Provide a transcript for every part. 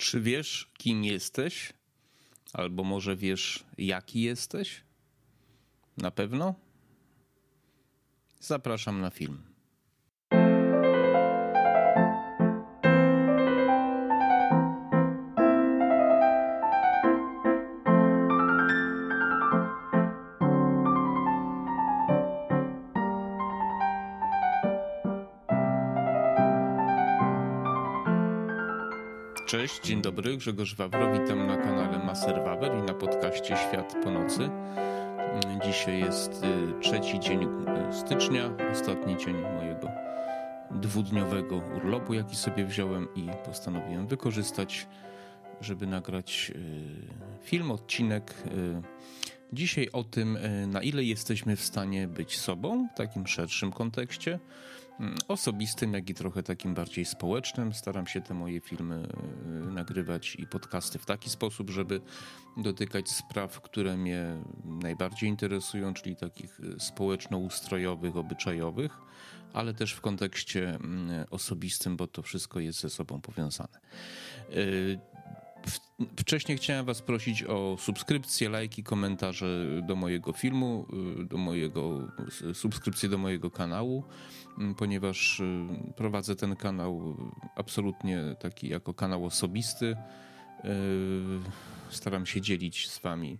Czy wiesz, kim jesteś? Albo może wiesz, jaki jesteś? Na pewno? Zapraszam na film. Cześć, dzień dobry, Grzegorz Wawro, witam na kanale Maser Wawer i na podcaście Świat po nocy. Dzisiaj jest y, trzeci dzień y, stycznia, ostatni dzień mojego dwudniowego urlopu, jaki sobie wziąłem i postanowiłem wykorzystać, żeby nagrać y, film, odcinek. Dzisiaj o tym, na ile jesteśmy w stanie być sobą w takim szerszym kontekście osobistym, jak i trochę takim bardziej społecznym. Staram się te moje filmy y, nagrywać i podcasty w taki sposób, żeby dotykać spraw, które mnie najbardziej interesują, czyli takich y, społeczno-ustrojowych, obyczajowych, ale też w kontekście mm, osobistym, bo to wszystko jest ze sobą powiązane. Wcześniej chciałem Was prosić o subskrypcję, lajki, komentarze do mojego filmu, y, do mojego, subskrypcję do mojego kanału, mm, ponieważ y, prowadzę ten kanał absolutnie taki jako kanał osobisty. Y, staram się dzielić z Wami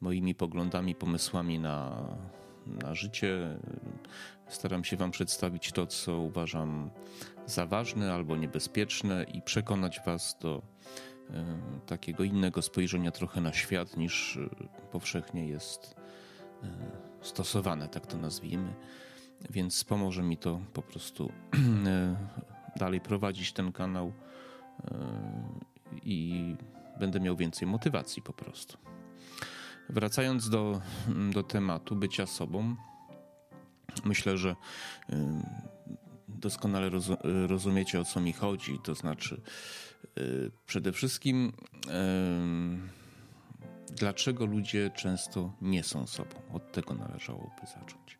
moimi poglądami, pomysłami na, na życie. Staram się Wam przedstawić to, co uważam za ważne albo niebezpieczne i przekonać Was do takiego innego spojrzenia trochę na świat niż e, powszechnie jest e, stosowane, tak to nazwijmy. Więc pomoże mi to po prostu dalej prowadzić ten kanał i będę miał więcej motywacji po prostu. Wracając do, do tematu bycia sobą, myślę, że doskonale rozumiecie o co mi chodzi. To znaczy, y, przede wszystkim, dlaczego ludzie często nie są sobą? Od tego należałoby zacząć.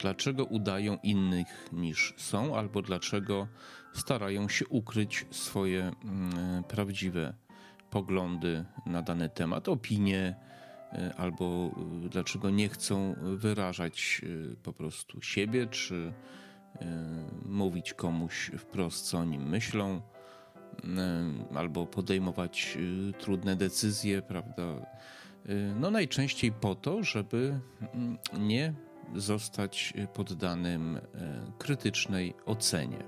Dlaczego udają innych niż są, albo dlaczego starają się ukryć swoje mm, prawdziwe poglądy na dany temat, opinie, y, albo y, dlaczego nie chcą wyrażać po prostu siebie, czy mówić komuś wprost, co o nim myślą, e, albo podejmować e, trudne decyzje, prawda? No najczęściej po to, żeby mm, nie zostać poddanym krytycznej ocenie.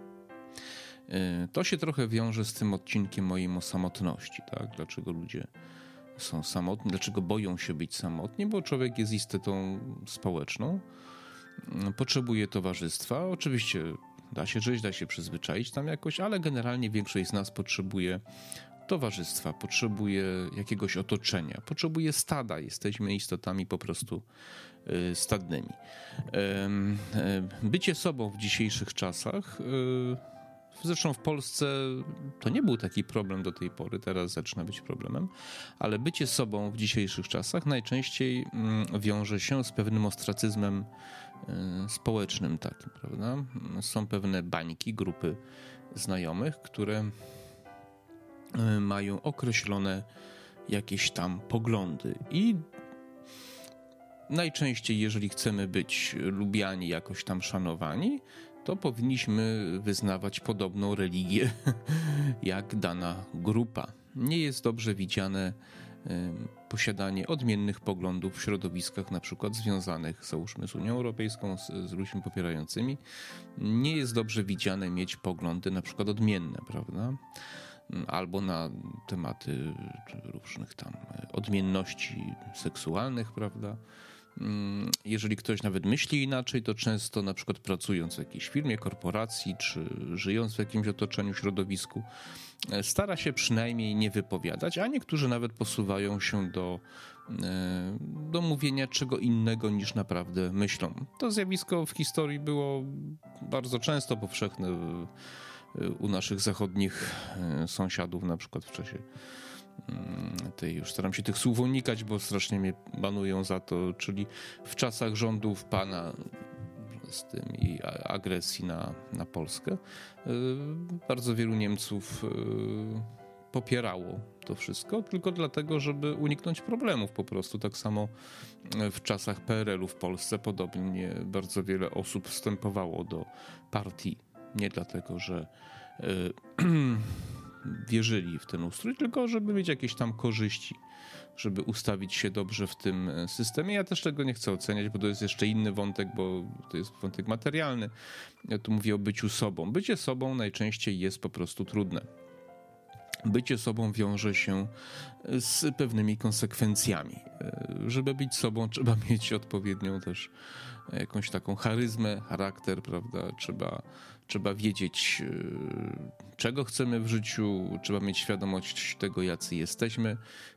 To się trochę wiąże z tym odcinkiem moim o samotności, tak? Dlaczego ludzie są samotni, dlaczego boją się być samotni, bo człowiek jest istotą społeczną potrzebuje towarzystwa. Oczywiście da się żyć, da się przyzwyczaić tam jakoś, ale generalnie większość z nas potrzebuje towarzystwa, potrzebuje jakiegoś otoczenia, potrzebuje stada. Jesteśmy istotami po prostu y, stadnymi. Bycie sobą w dzisiejszych czasach y, Zresztą w Polsce to nie był taki problem do tej pory, teraz zaczyna być problemem, ale bycie sobą w dzisiejszych czasach najczęściej mm, wiąże się z pewnym ostracyzmem społecznym takim, prawda? Są pewne bańki, grupy znajomych, które y, mają określone jakieś tam poglądy i najczęściej, jeżeli chcemy być lubiani, jakoś tam szanowani, to powinniśmy wyznawać podobną religię jak dana grupa. Nie jest dobrze widziane posiadanie odmiennych poglądów w środowiskach na przykład związanych załóżmy z Unią Europejską, z, z ludźmi popierającymi. Nie jest dobrze widziane mieć poglądy na przykład odmienne, prawda? Albo na tematy różnych tam odmienności seksualnych, prawda? Mm, jeżeli ktoś nawet myśli inaczej, to często na przykład pracując w jakiejś firmie, korporacji, czy żyjąc w jakimś otoczeniu, środowisku, e, stara się przynajmniej nie wypowiadać, a niektórzy nawet posuwają się do, e, do mówienia czego innego niż naprawdę myślą. To zjawisko w historii było bardzo często powszechne u naszych zachodnich e, sąsiadów, na przykład w czasie Mm, tej, już staram się tych słów unikać, bo strasznie mnie banują za to, czyli w czasach rządów pana z tym i agresji na, na Polskę, y, bardzo wielu Niemców y, popierało to wszystko, tylko dlatego, żeby uniknąć problemów po prostu. Tak samo w czasach PRL-u w Polsce podobnie bardzo wiele osób wstępowało do partii. Nie dlatego, że wierzyli w ten ustrój, tylko żeby mieć jakieś tam korzyści, żeby ustawić się dobrze w tym systemie. Ja też tego nie chcę oceniać, bo to jest jeszcze inny wątek, bo to jest wątek materialny. Ja tu mówię o byciu sobą. Bycie sobą najczęściej jest po prostu trudne. Bycie sobą wiąże się z pewnymi konsekwencjami. Żeby być sobą, trzeba mieć odpowiednią też jakąś taką charyzmę, charakter, prawda? Trzeba Trzeba wiedzieć, e, czego chcemy w życiu, trzeba mieć świadomość tego, jacy jesteśmy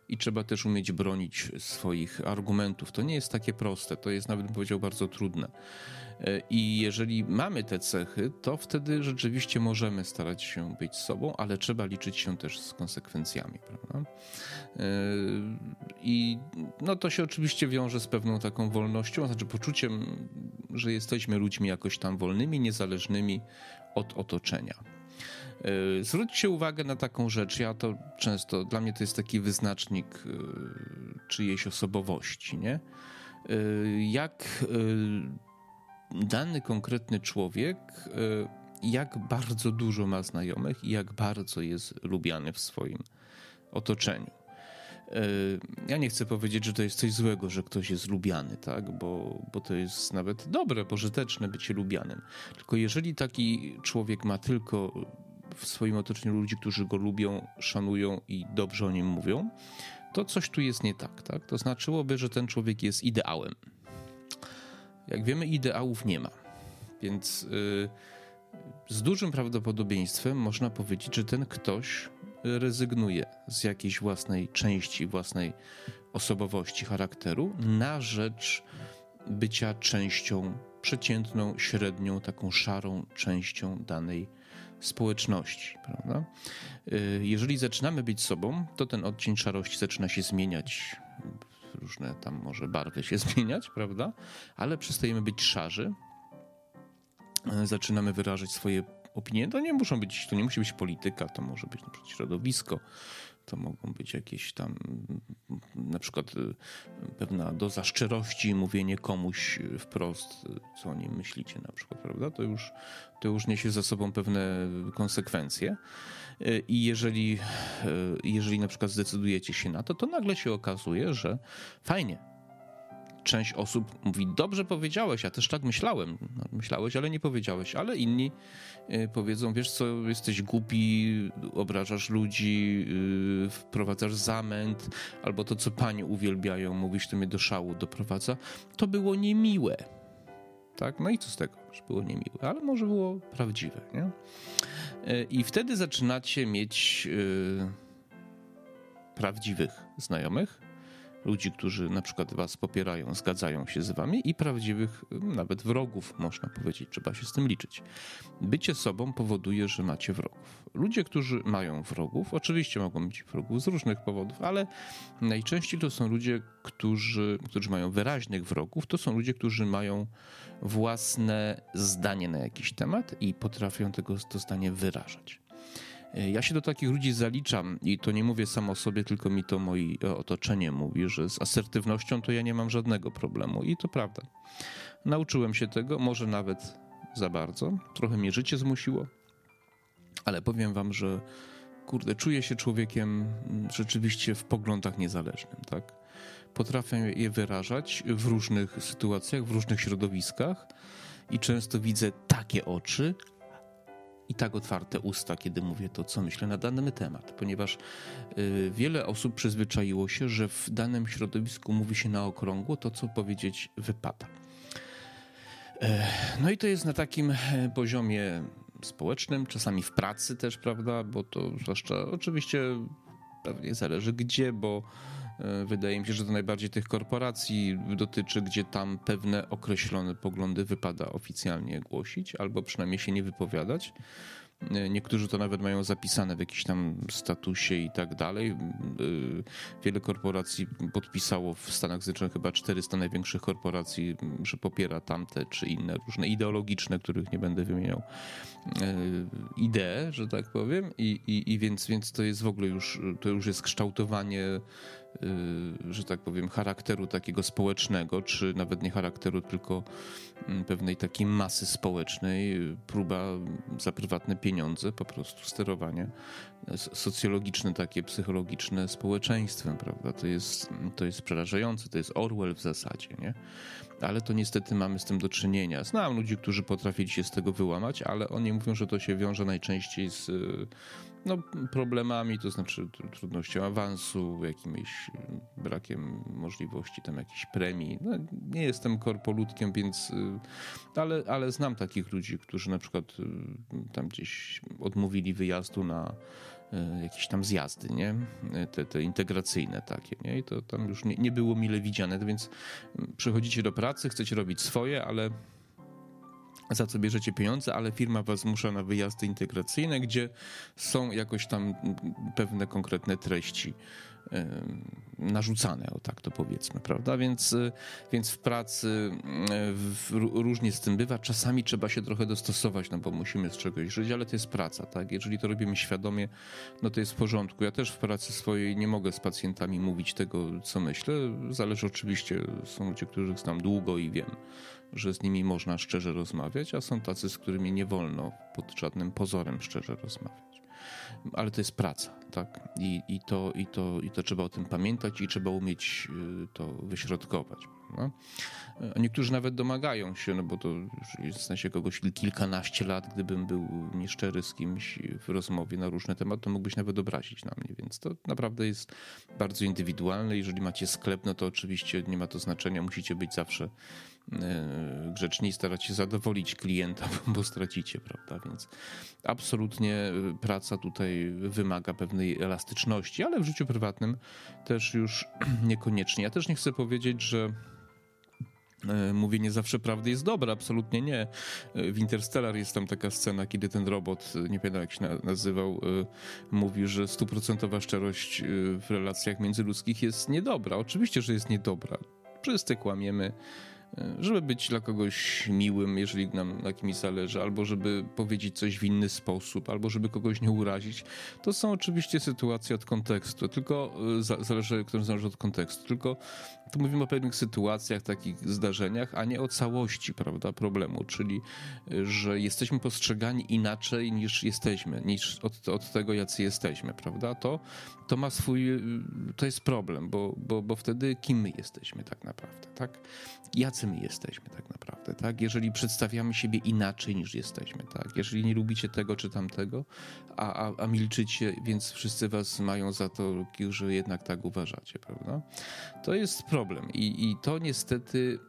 i trzeba też umieć bronić swoich argumentów. To nie jest takie proste, to jest nawet bym powiedział bardzo trudne. E, I jeżeli mamy te cechy, to wtedy rzeczywiście możemy starać się być sobą, ale trzeba liczyć się też z konsekwencjami, prawda? E, I no to się oczywiście wiąże z pewną taką wolnością, znaczy poczuciem, że jesteśmy ludźmi jakoś tam wolnymi, niezależnymi od otoczenia. E, zwróćcie uwagę na taką rzecz. Ja to często, dla mnie to jest taki wyznacznik czyjejś osobowości, nie? Jak dany konkretny człowiek, jak bardzo dużo ma znajomych i jak bardzo jest lubiany w swoim otoczeniu. E, ja nie chcę powiedzieć, że to jest coś złego, że ktoś jest lubiany, tak? bo, bo to jest nawet dobre, pożyteczne bycie lubianym. Tylko jeżeli taki człowiek ma tylko w swoim otoczeniu ludzi, którzy go lubią, szanują i dobrze o nim mówią, to coś tu jest nie tak. tak? To znaczyłoby, że ten człowiek jest ideałem. Jak wiemy, ideałów nie ma. Więc yy, z dużym prawdopodobieństwem można powiedzieć, że ten ktoś rezygnuje z jakiejś własnej części, własnej osobowości, charakteru na rzecz bycia częścią przeciętną, średnią, taką szarą częścią danej społeczności. Prawda? Y, jeżeli zaczynamy być sobą, to ten odcień szarości zaczyna się zmieniać różne tam może barwy się zmieniać, prawda? Ale przestajemy być szarzy, zaczynamy wyrażać swoje opinie. To nie muszą być, to nie musi być polityka, to może być na przykład środowisko, to mogą być jakieś tam na przykład y, pewna doza szczerości, mówienie komuś wprost, co o nim myślicie na przykład, prawda? To już, to już niesie za sobą pewne konsekwencje. Y, I jeżeli, jeżeli na przykład zdecydujecie się na to, to nagle się okazuje, że fajnie, część osób mówi, dobrze powiedziałeś, ja też tak myślałem. No, myślałeś, ale nie powiedziałeś. Ale inni y, powiedzą, wiesz co, jesteś głupi, obrażasz ludzi, y, wprowadzasz zamęt, albo to, co panie uwielbiają, mówisz, to mnie do szału doprowadza. To było niemiłe. Tak? No i co z tego, że było niemiłe, ale może było prawdziwe, nie? Y, I wtedy zaczynacie mieć prawdziwych znajomych, ludzi, którzy na przykład was popierają, zgadzają się z wami i prawdziwych, nawet wrogów, można powiedzieć, trzeba się z tym liczyć. Bycie sobą powoduje, że macie wrogów. Ludzie, którzy mają wrogów, oczywiście mogą mieć wrogów z różnych powodów, ale najczęściej to są ludzie, którzy, którzy mają wyraźnych wrogów, to są ludzie, którzy mają własne zdanie na jakiś temat i potrafią tego to zdanie wyrażać. E, ja się do takich ludzi zaliczam i to nie mówię sam o sobie, tylko mi to moje otoczenie mówi, że z asertywnością to ja nie mam żadnego problemu i to prawda. Nauczyłem się tego, może nawet za bardzo. Trochę mnie życie zmusiło, ale powiem wam, że kurde, czuję się człowiekiem rzeczywiście w poglądach niezależnym, tak? Potrafię je wyrażać w różnych sytuacjach, w różnych środowiskach i często widzę takie oczy, i tak otwarte usta, kiedy mówię to, co myślę na dany temat, ponieważ y, wiele osób przyzwyczaiło się, że w danym środowisku mówi się na okrągło to, co powiedzieć wypada. E, no i to jest na takim e, poziomie społecznym, czasami w pracy też, prawda, bo to zwłaszcza oczywiście pewnie zależy gdzie, bo wydaje mi się, że to najbardziej tych korporacji dotyczy, gdzie tam pewne określone poglądy wypada oficjalnie głosić, albo przynajmniej się nie wypowiadać. Niektórzy to nawet mają zapisane w jakimś tam statusie i tak dalej. Wiele korporacji podpisało w Stanach Zjednoczonych, chyba 400 największych korporacji, że popiera tamte czy inne różne ideologiczne, których nie będę wymieniał, idee, że tak powiem. I, i, i więc, więc to jest w ogóle już, to już jest kształtowanie że tak powiem, charakteru takiego społecznego, czy nawet nie charakteru, tylko mm, pewnej takiej masy społecznej, próba za prywatne pieniądze po prostu sterowania socjologiczne, takie psychologiczne społeczeństwem, prawda? To jest, to jest przerażające, to jest Orwell w zasadzie, nie? Ale to niestety mamy z tym do czynienia. Znam ludzi, którzy potrafili się z tego wyłamać, ale oni mówią, że to się wiąże najczęściej z no, problemami, to znaczy trudnością awansu, jakimś brakiem możliwości tam jakiejś premii. No, nie jestem korpoludkiem, więc, y, ale, ale znam takich ludzi, którzy na przykład y, tam gdzieś odmówili wyjazdu na y, jakieś tam zjazdy, nie? Te, te integracyjne takie, nie? I to tam już nie, nie było mile widziane, więc przychodzicie do pracy, chcecie robić swoje, ale za co bierzecie pieniądze, ale firma was zmusza na wyjazdy integracyjne, gdzie są jakoś tam pewne konkretne treści narzucane, o tak to powiedzmy, prawda? Więc, y, więc w pracy w, różnie z tym bywa. Czasami trzeba się trochę dostosować, no bo musimy z czegoś żyć, ale to jest praca, tak? Jeżeli to robimy świadomie, no to jest w porządku. Ja też w pracy swojej nie mogę z pacjentami mówić tego, co myślę. Zależy oczywiście, są ludzie, których znam długo i wiem, że z nimi można szczerze rozmawiać, a są tacy, z którymi nie wolno pod żadnym pozorem szczerze rozmawiać ale to jest praca, tak? I, i, to, i, to, I to trzeba o tym pamiętać i trzeba umieć y, to wyśrodkować. No? Niektórzy nawet domagają się, no bo to w sensie kogoś kilkanaście lat, gdybym był nieszczery z kimś w rozmowie na różne tematy, to mógłbyś nawet obrazić na mnie, więc to naprawdę jest bardzo indywidualne. Jeżeli macie sklep, no to oczywiście nie ma to znaczenia, musicie być zawsze E, grzeczni, starać się zadowolić klienta, bo stracicie, prawda? Więc absolutnie e, praca tutaj wymaga pewnej elastyczności, ale w życiu prywatnym też już niekoniecznie. Ja też nie chcę powiedzieć, że e, mówienie zawsze prawdy jest dobre, absolutnie nie. W Interstellar jest tam taka scena, kiedy ten robot, nie pamiętam jak się nazywał, mówi, że stuprocentowa szczerość w relacjach międzyludzkich jest niedobra. Oczywiście, że jest niedobra. Wszyscy kłamiemy, żeby być dla kogoś miłym, jeżeli nam na kimś zależy, albo żeby powiedzieć coś w inny sposób, albo żeby kogoś nie urazić. To są oczywiście sytuacje od kontekstu, tylko e, zależy, które zależy od kontekstu. Tylko tu mówimy o pewnych sytuacjach, takich zdarzeniach, a nie o całości, prawda, problemu, czyli e, że jesteśmy postrzegani inaczej niż jesteśmy, niż od, od tego, jacy jesteśmy, prawda? To, to ma swój, e, to jest problem, bo, bo, bo wtedy kim my jesteśmy tak naprawdę, tak? Jacy my jesteśmy tak naprawdę, tak? Jeżeli przedstawiamy siebie inaczej niż jesteśmy, tak? Jeżeli nie lubicie tego czy tamtego, a, a, a milczycie, więc wszyscy was mają za to, że jednak tak uważacie, prawda? To jest problem i, i to niestety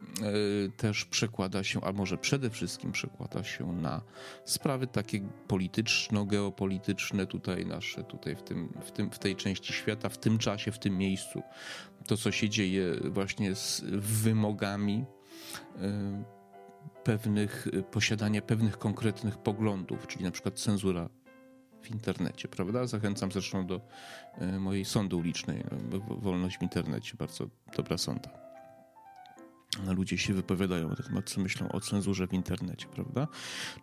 y, też przekłada się, a może przede wszystkim przekłada się na sprawy takie polityczno-geopolityczne tutaj nasze, tutaj w, tym, w, tym, w tej części świata, w tym czasie, w tym miejscu. To, co się dzieje właśnie z wymogami y, pewnych, posiadania pewnych konkretnych poglądów, czyli na przykład cenzura w internecie, prawda? Zachęcam zresztą do e, mojej sądy ulicznej, no, Wolność w internecie, bardzo dobra sonda. Ludzie się wypowiadają na temat, co myślą o cenzurze w internecie, prawda?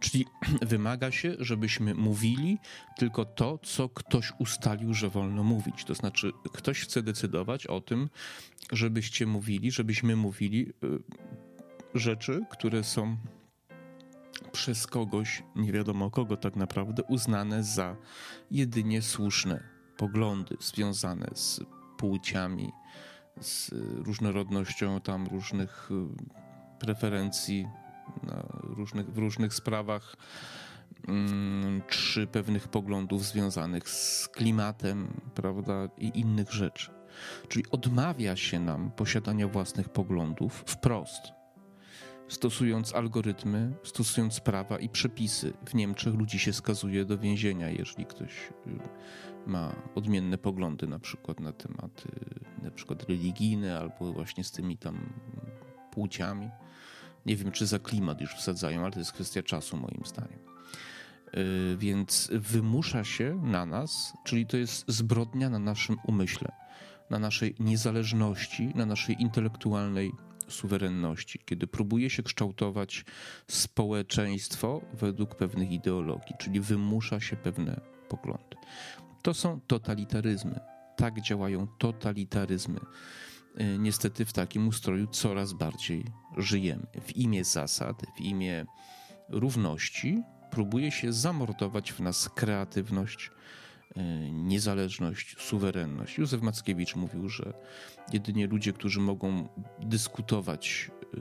Czyli wymaga się, żebyśmy mówili tylko to, co ktoś ustalił, że wolno mówić. To znaczy, ktoś chce decydować o tym, żebyście mówili, żebyśmy mówili y, rzeczy, które są przez kogoś, nie wiadomo kogo tak naprawdę, uznane za jedynie słuszne poglądy związane z płciami, z różnorodnością tam różnych y, preferencji różnych, w różnych sprawach, mm, czy pewnych poglądów związanych z klimatem, prawda, i innych rzeczy. Czyli odmawia się nam posiadania własnych poglądów wprost stosując algorytmy, stosując prawa i przepisy. W Niemczech ludzi się skazuje do więzienia, jeżeli ktoś y, ma odmienne poglądy na przykład na tematy na przykład religijne albo właśnie z tymi tam płciami. Nie wiem, czy za klimat już wsadzają, ale to jest kwestia czasu moim zdaniem. więc wymusza się na nas, czyli to jest zbrodnia na naszym umyśle, na naszej niezależności, na naszej intelektualnej suwerenności, kiedy próbuje się kształtować społeczeństwo według pewnych ideologii, czyli wymusza się pewne poglądy. To są totalitaryzmy. Tak działają totalitaryzmy. Y, niestety w takim ustroju coraz bardziej żyjemy. W imię zasad, w imię równości próbuje się zamordować w nas kreatywność, niezależność, suwerenność. Józef Mackiewicz mówił, że jedynie ludzie, którzy mogą dyskutować y,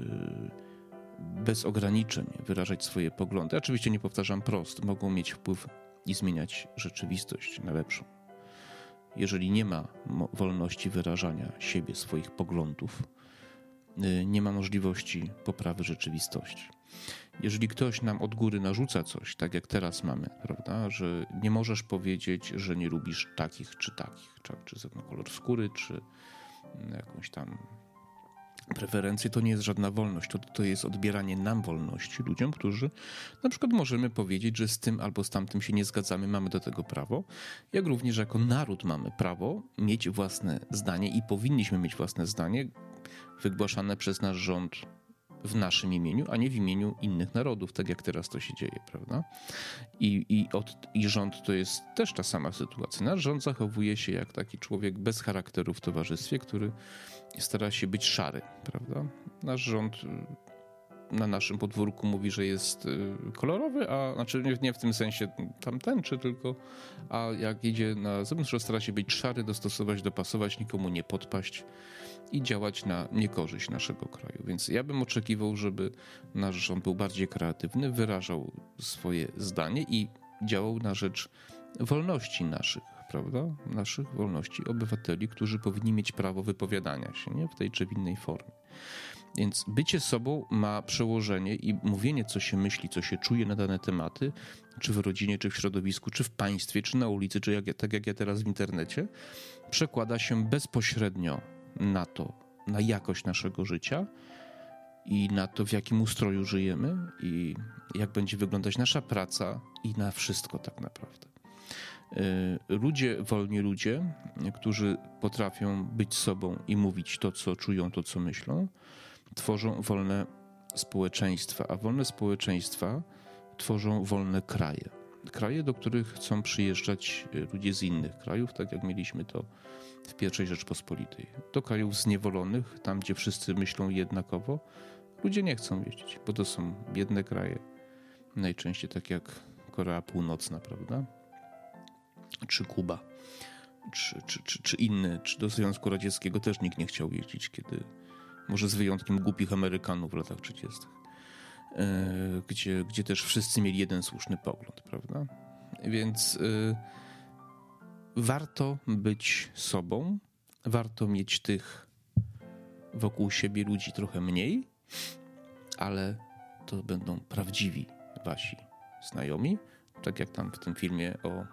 bez ograniczeń, wyrażać swoje poglądy, oczywiście nie powtarzam prost, mogą mieć wpływ i zmieniać rzeczywistość na lepszą. Jeżeli nie ma wolności wyrażania siebie, swoich poglądów, y, nie ma możliwości poprawy rzeczywistości. Jeżeli ktoś nam od góry narzuca coś, tak jak teraz mamy, prawda, że nie możesz powiedzieć, że nie lubisz takich czy takich, czy ze kolor skóry, czy jakąś tam preferencje, to nie jest żadna wolność, to, to jest odbieranie nam wolności ludziom, którzy na przykład możemy powiedzieć, że z tym albo z tamtym się nie zgadzamy, mamy do tego prawo, jak również jako naród mamy prawo mieć własne zdanie i powinniśmy mieć własne zdanie wygłaszane przez nasz rząd w naszym imieniu, a nie w imieniu innych narodów, tak jak teraz to się dzieje, prawda? I, i, od, I rząd to jest też ta sama sytuacja. Nasz rząd zachowuje się jak taki człowiek bez charakteru w towarzystwie, który stara się być szary, prawda? Nasz rząd na naszym podwórku mówi, że jest y, kolorowy, a znaczy nie, nie w tym sensie tamtęczy, tylko a jak idzie na zewnątrz, to stara się być szary, dostosować, dopasować, nikomu nie podpaść i działać na niekorzyść naszego kraju. Więc ja bym oczekiwał, żeby nasz rząd był bardziej kreatywny, wyrażał swoje zdanie i działał na rzecz wolności naszych, prawda? Naszych wolności obywateli, którzy powinni mieć prawo wypowiadania się nie? w tej czy w innej formie. Więc bycie sobą ma przełożenie i mówienie, co się myśli, co się czuje na dane tematy, czy w rodzinie, czy w środowisku, czy w państwie, czy na ulicy, czy jak, tak jak ja teraz w internecie, przekłada się bezpośrednio na to, na jakość naszego życia i na to, w jakim ustroju żyjemy i jak będzie wyglądać nasza praca i na wszystko tak naprawdę. Y, ludzie, wolni ludzie, którzy potrafią być sobą i mówić to, co czują, to, co myślą, tworzą wolne społeczeństwa, a wolne społeczeństwa tworzą wolne kraje. Kraje, do których chcą przyjeżdżać ludzie z innych krajów, tak jak mieliśmy to w pierwszej Rzeczpospolitej. Do krajów zniewolonych, tam gdzie wszyscy myślą jednakowo, ludzie nie chcą jeździć, bo to są biedne kraje, najczęściej tak jak Korea Północna, prawda? Czy Kuba, czy, czy, czy, czy inne, czy do Związku Radzieckiego też nikt nie chciał jeździć, kiedy, może z wyjątkiem głupich Amerykanów w latach 30., e, gdzie, gdzie też wszyscy mieli jeden słuszny pogląd, prawda? Więc. Yy, warto być sobą, warto mieć tych wokół siebie ludzi trochę mniej, ale to będą prawdziwi wasi znajomi, tak jak tam w tym filmie o,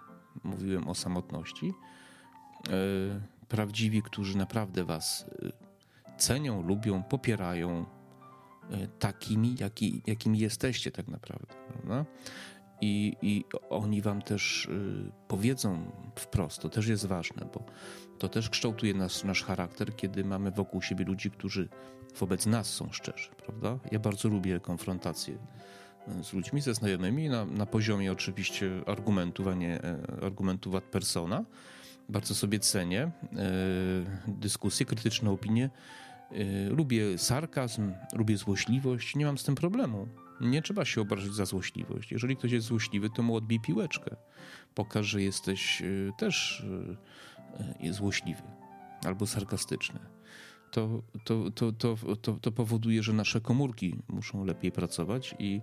mówiłem o samotności. Yy, prawdziwi, którzy naprawdę was e, cenią, lubią, popierają yy, takimi, jaki, jakimi jesteście tak naprawdę. I, i oni wam też y, powiedzą wprost. To też jest ważne, bo to też kształtuje nas, nasz charakter, kiedy mamy wokół siebie ludzi, którzy wobec nas są szczerzy, prawda? Ja bardzo lubię konfrontację y, z ludźmi, ze znajomymi, na, na poziomie oczywiście argumentów, a nie e, argumentów ad persona. Bardzo sobie cenię e, dyskusje, krytyczne opinie. E, lubię sarkazm, lubię złośliwość, nie mam z tym problemu. Nie trzeba się obrazić za złośliwość. Jeżeli ktoś jest złośliwy, to mu odbij piłeczkę. Pokaż, że jesteś y, też y, y, złośliwy albo sarkastyczny. To, to, to, to, to, to powoduje, że nasze komórki muszą lepiej pracować i,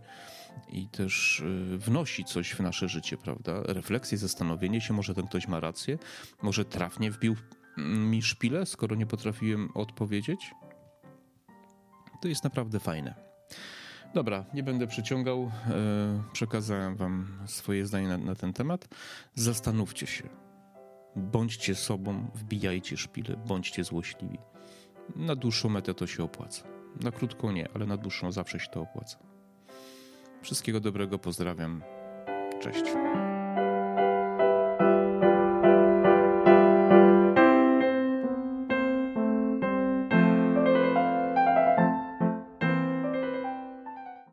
i też wnosi coś w nasze życie, prawda? Refleksję, zastanowienie się, może ten ktoś ma rację, może trafnie wbił mi szpilę, skoro nie potrafiłem odpowiedzieć. To jest naprawdę fajne. Dobra, nie będę przyciągał. E, przekazałem Wam swoje zdanie na, na, ten temat. Zastanówcie się. Bądźcie sobą, wbijajcie szpile, bądźcie złośliwi. Na dłuższą metę to się opłaca. Na krótką nie, ale na dłuższą zawsze się to opłaca. Wszystkiego dobrego, pozdrawiam. Cześć.